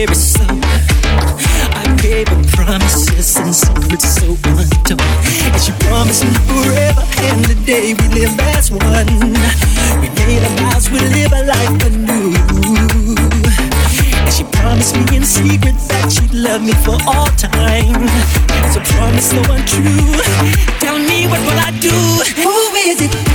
I gave her promises and secrets so untold. And she promised me forever and the day we live as one. We made a vows, we live a life anew. And she promised me in secret that she'd love me for all time. So promise no one true. Tell me what will I do? Who is it?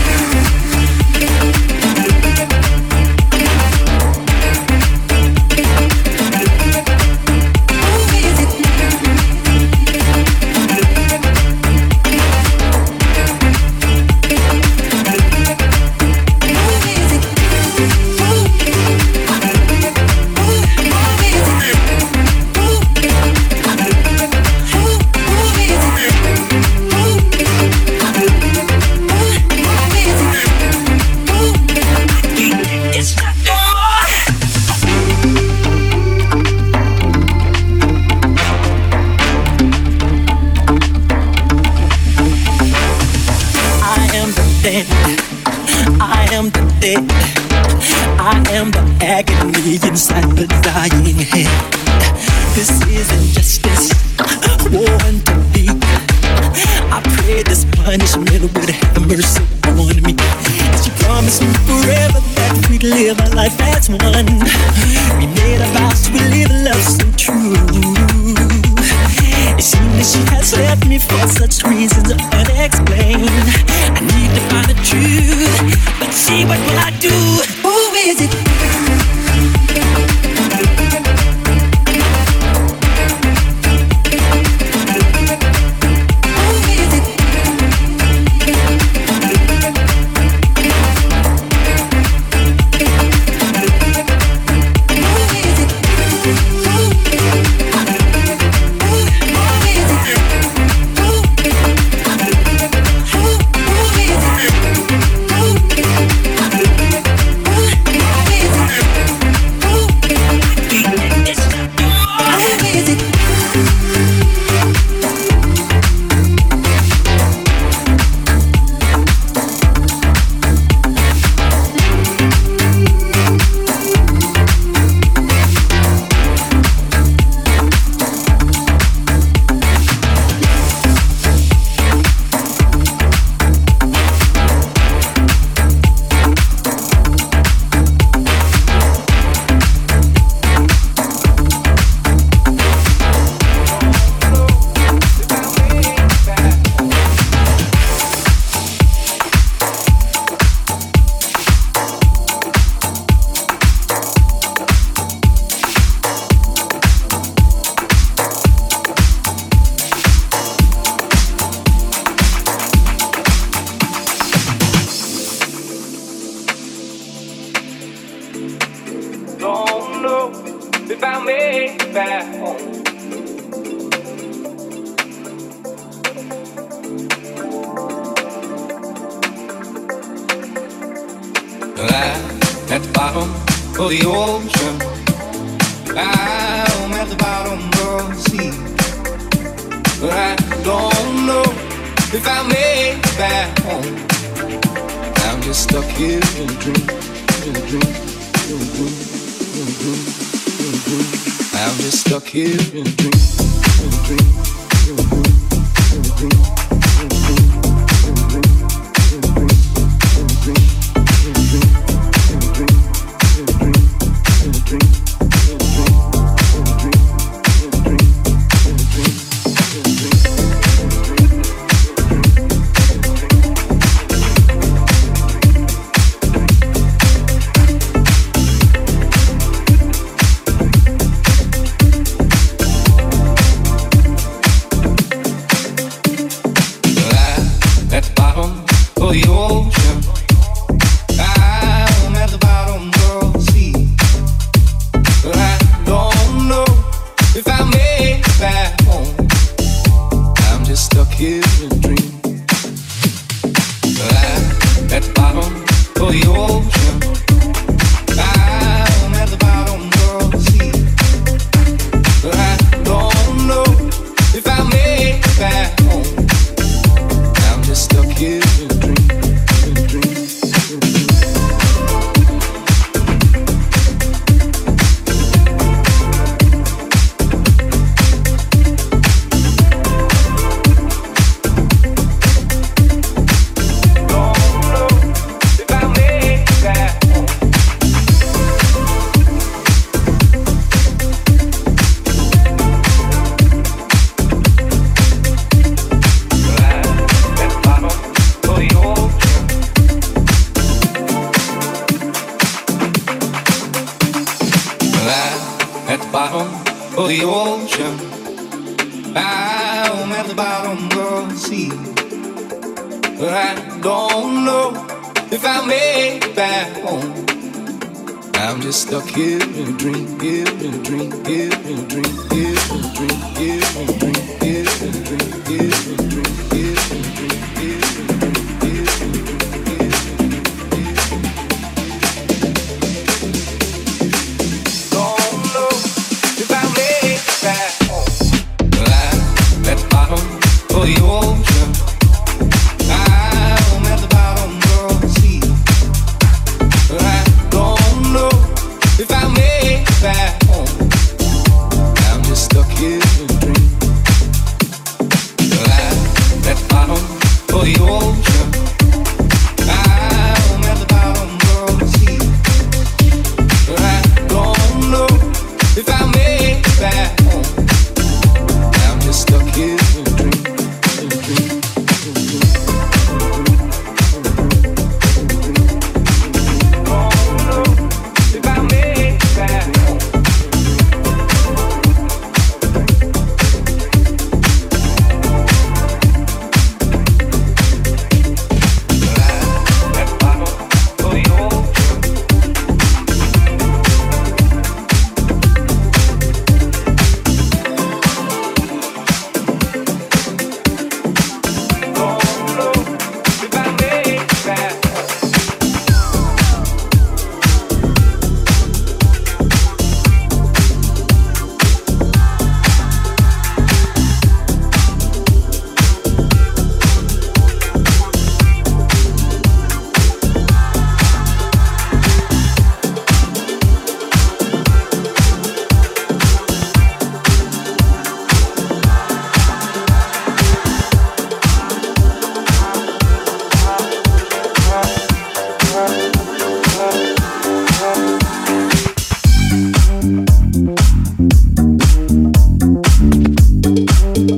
we all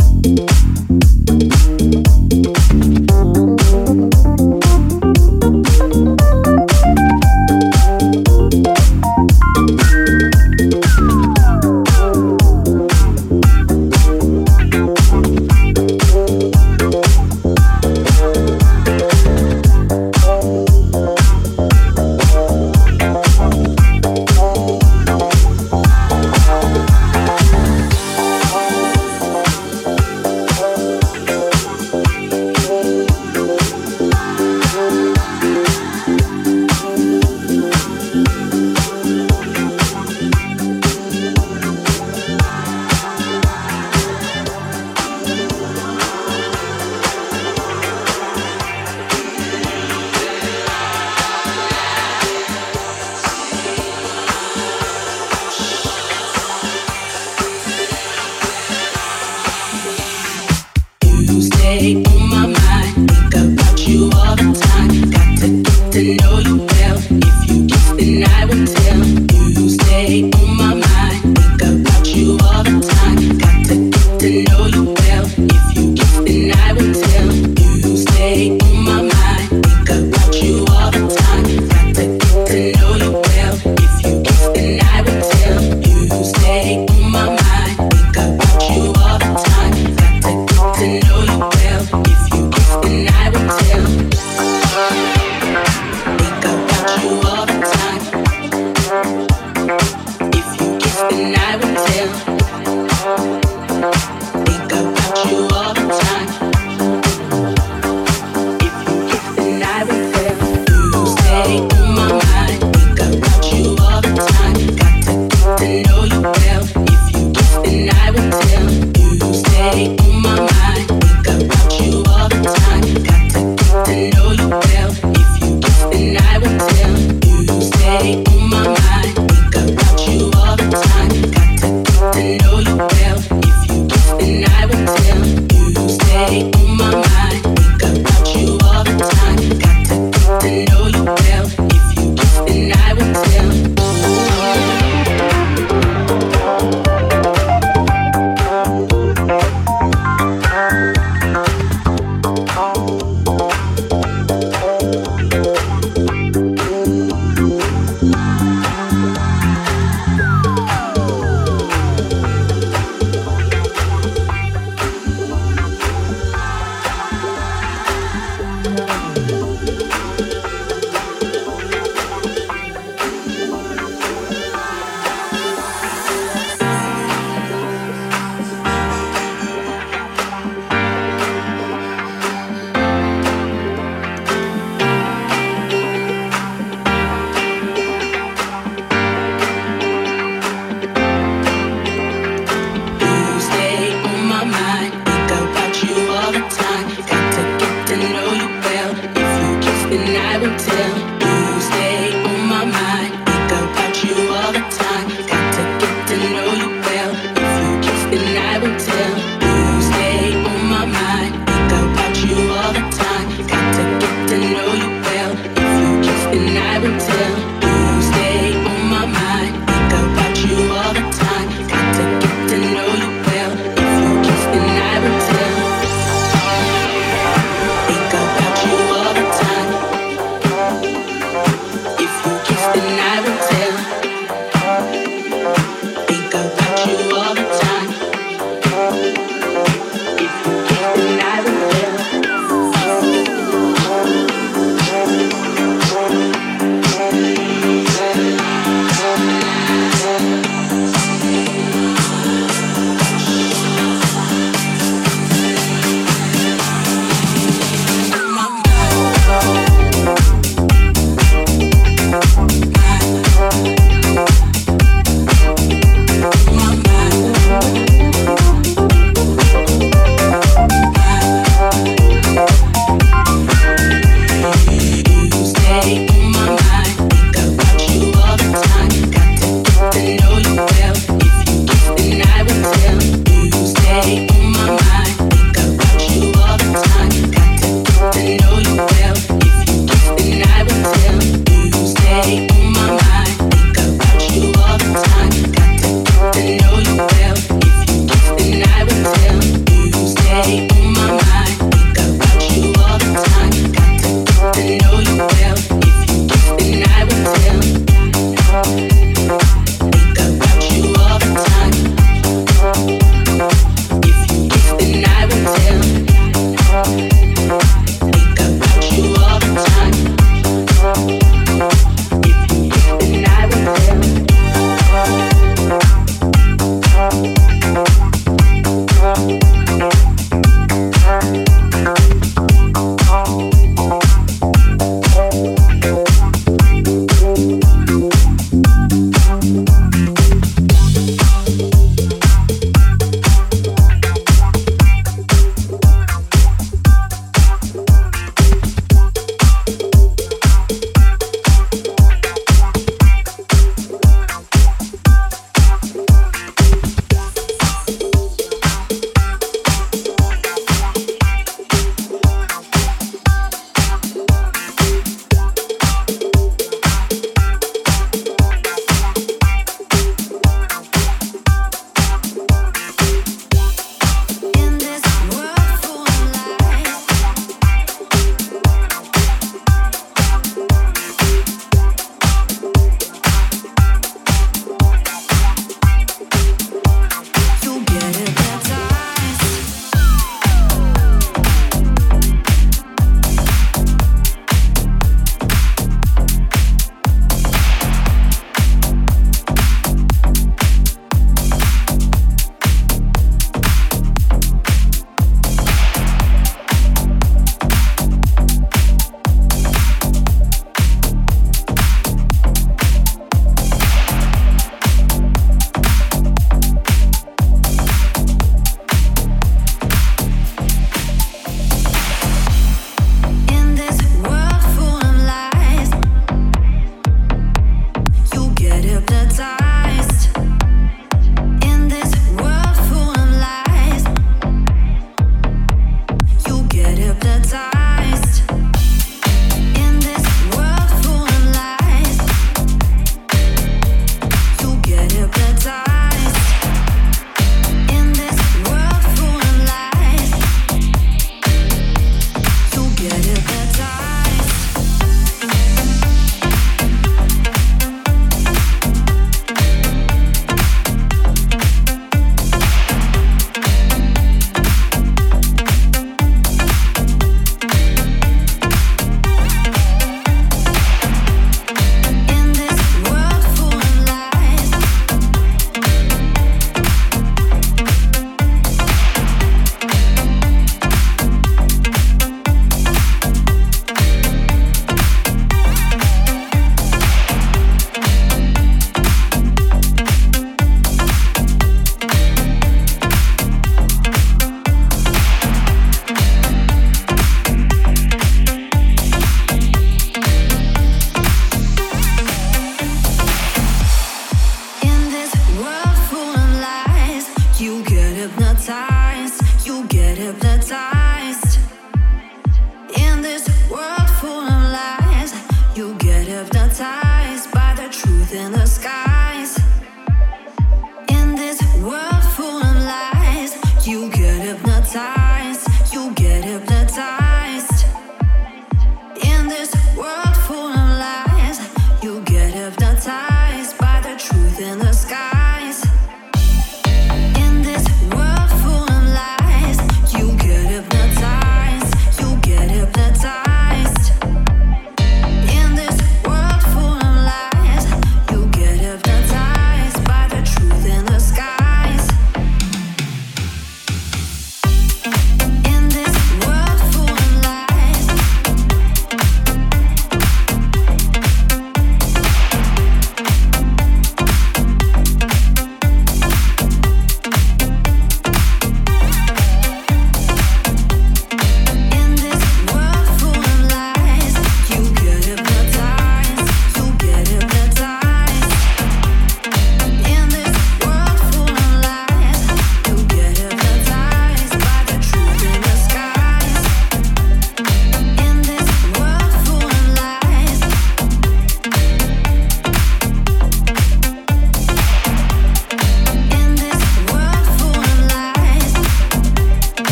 you.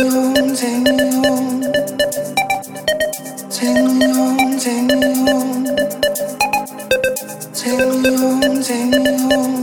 Take me home, take me home.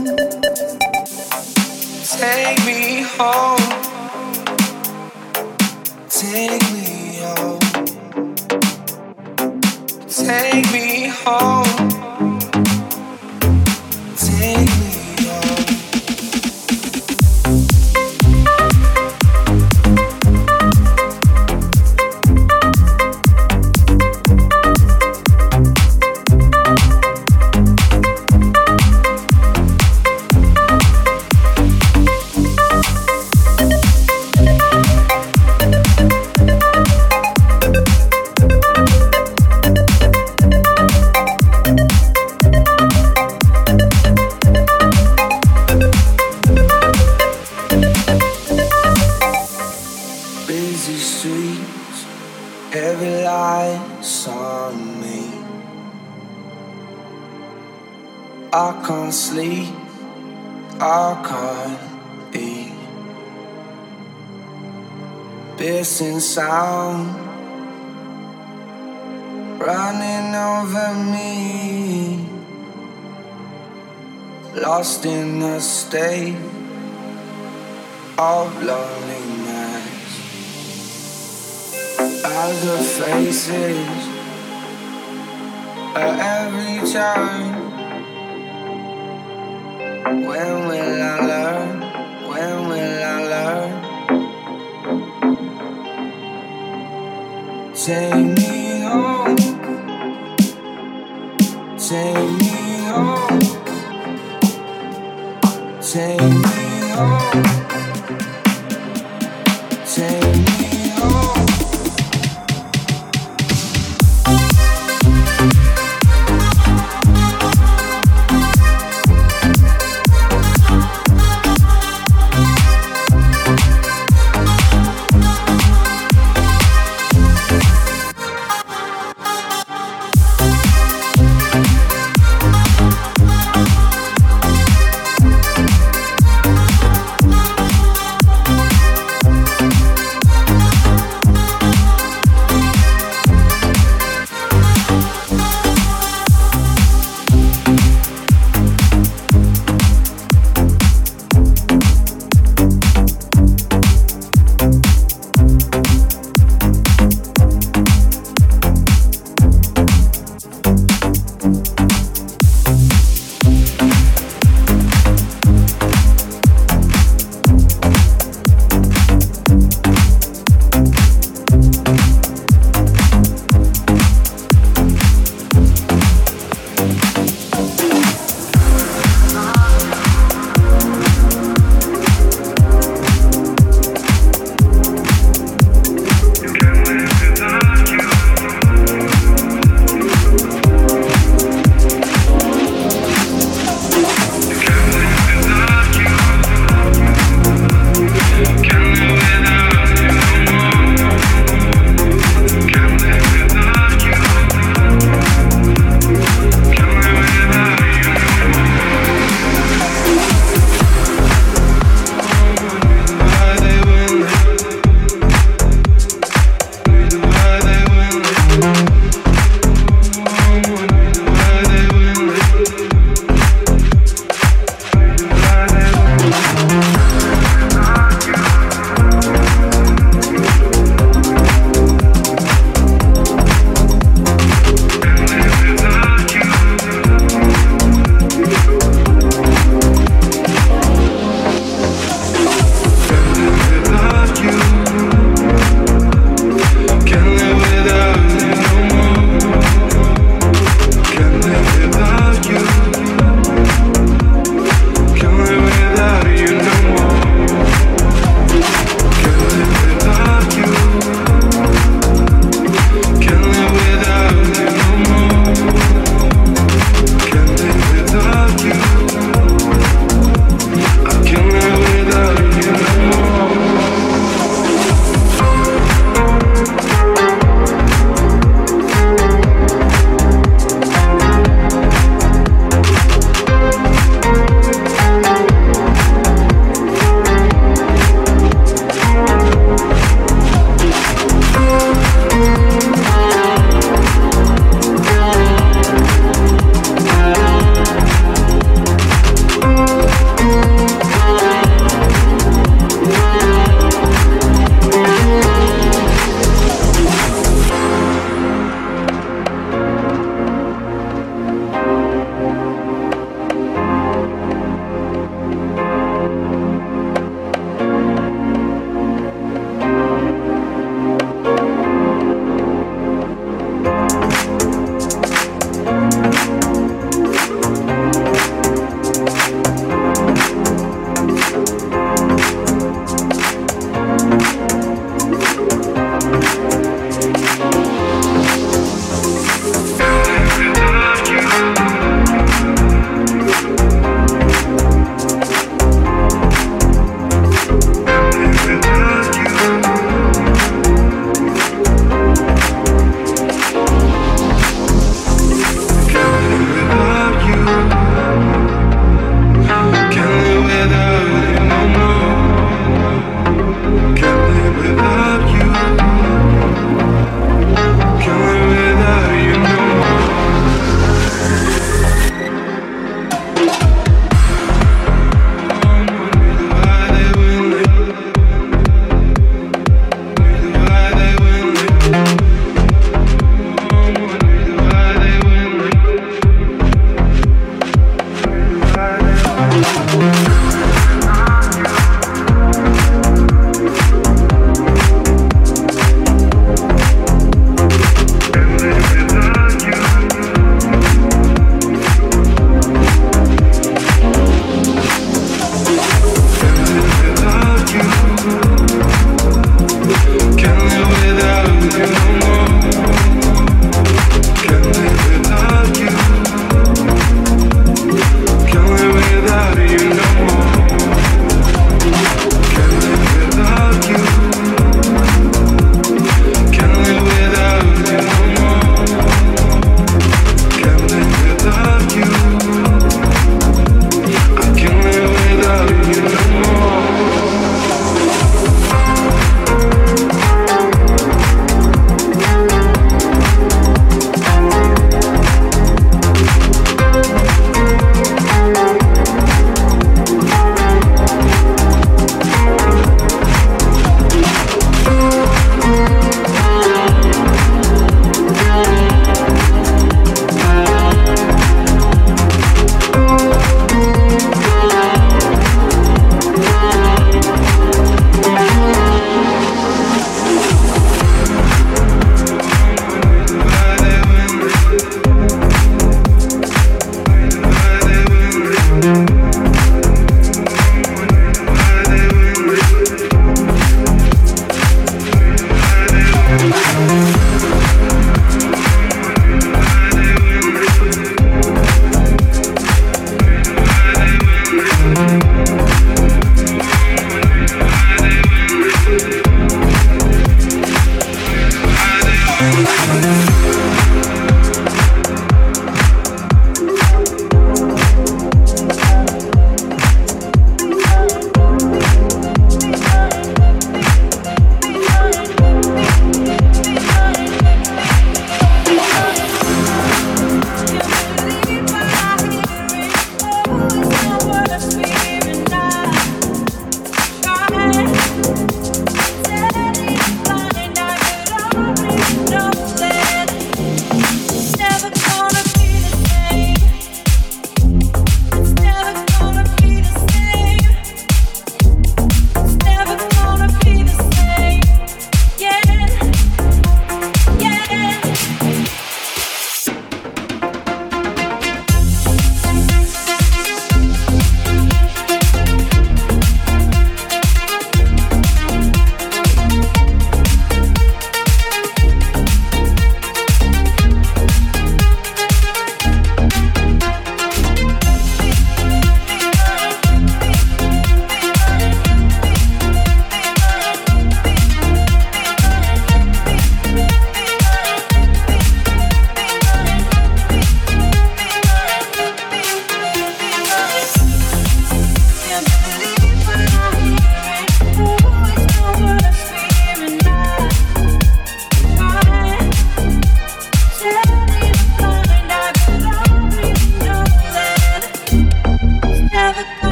every. When will I learn? When will I learn? Take me home. Take me home. Take me home.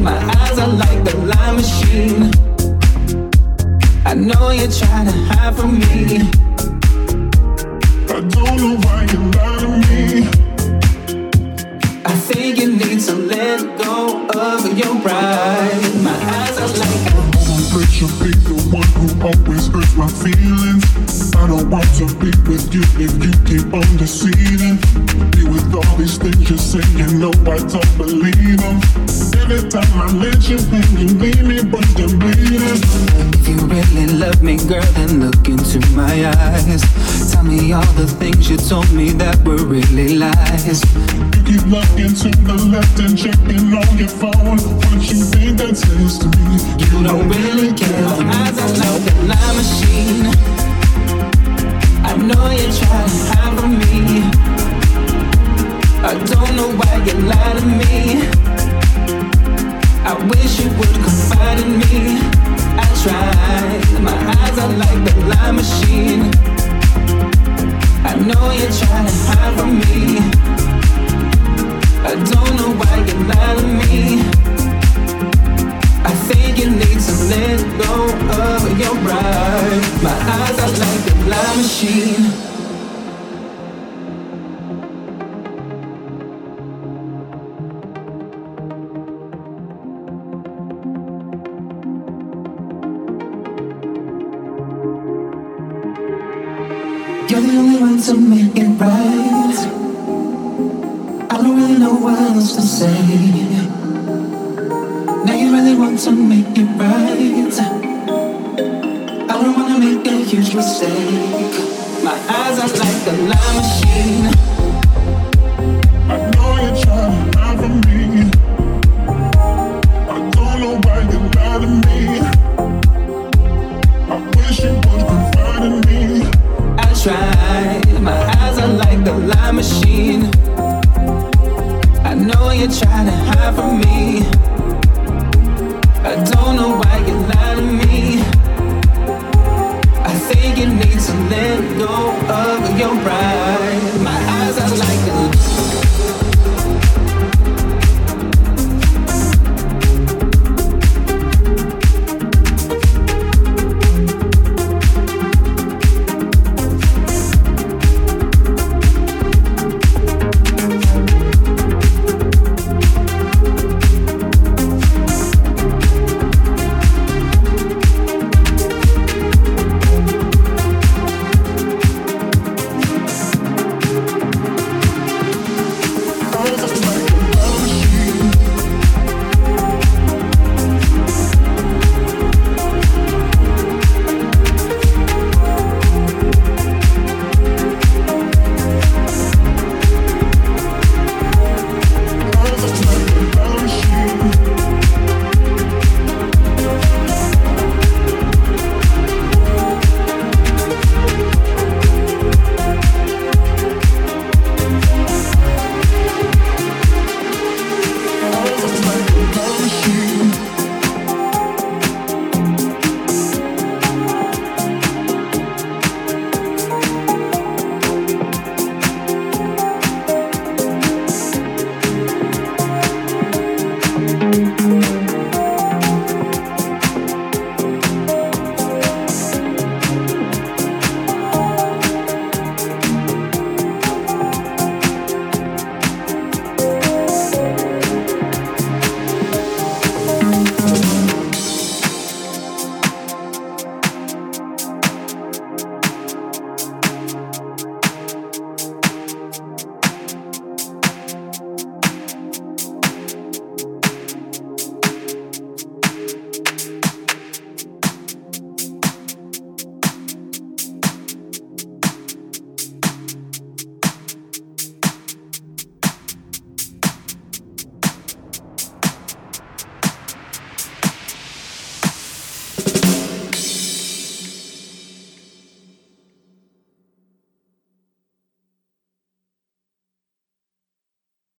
My eyes are like the lie machine. I know you're trying to hide from me. I don't know why you lie to me. I think you need to let go of your pride. My eyes are like. Let you be the one who always hurts my feelings. I don't want to be with you if you keep on deceiving. Be with all these things you say, you know I don't believe them. Every time I let you in, you leave me, but you're bleeding. If you really love me, girl, then look into my eyes. Tell me all the things you told me that were really lies. You keep looking to the left and checking on your phone. What you think that says to me? You don't really care. Eyes are like a lie machine. I know you're trying to hide from me. I don't know why you lie to me. I wish you would confide in me. I try. My eyes are like the lie machine. I know you're trying to hide from me. I don't know why you lie to me. You need to let go of your pride. My eyes are like a lie machine. You're the only one to make it right. I don't really know what else to say. Really want to make it right. I don't wanna make a huge mistake. My eyes are like a lie machine. I know you're trying to hide from me. I don't know why you lie to me. I wish you would confide in me. I. My eyes are like a machine. I know you're trying to hide from me.